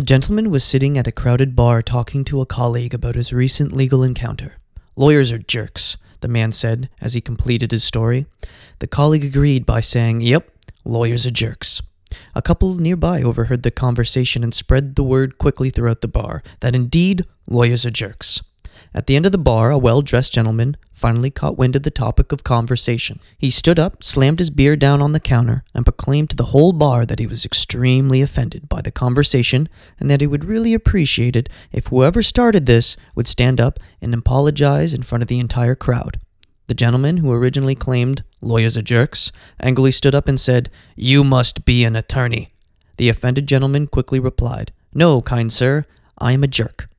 A gentleman was sitting at a crowded bar talking to a colleague about his recent legal encounter. Lawyers are jerks, the man said as he completed his story. The colleague agreed by saying, Yep, lawyers are jerks. A couple nearby overheard the conversation and spread the word quickly throughout the bar that indeed lawyers are jerks. At the end of the bar, a well dressed gentleman finally caught wind of the topic of conversation. He stood up, slammed his beer down on the counter, and proclaimed to the whole bar that he was extremely offended by the conversation and that he would really appreciate it if whoever started this would stand up and apologize in front of the entire crowd. The gentleman who originally claimed lawyers are jerks angrily stood up and said, You must be an attorney. The offended gentleman quickly replied, No, kind sir, I am a jerk.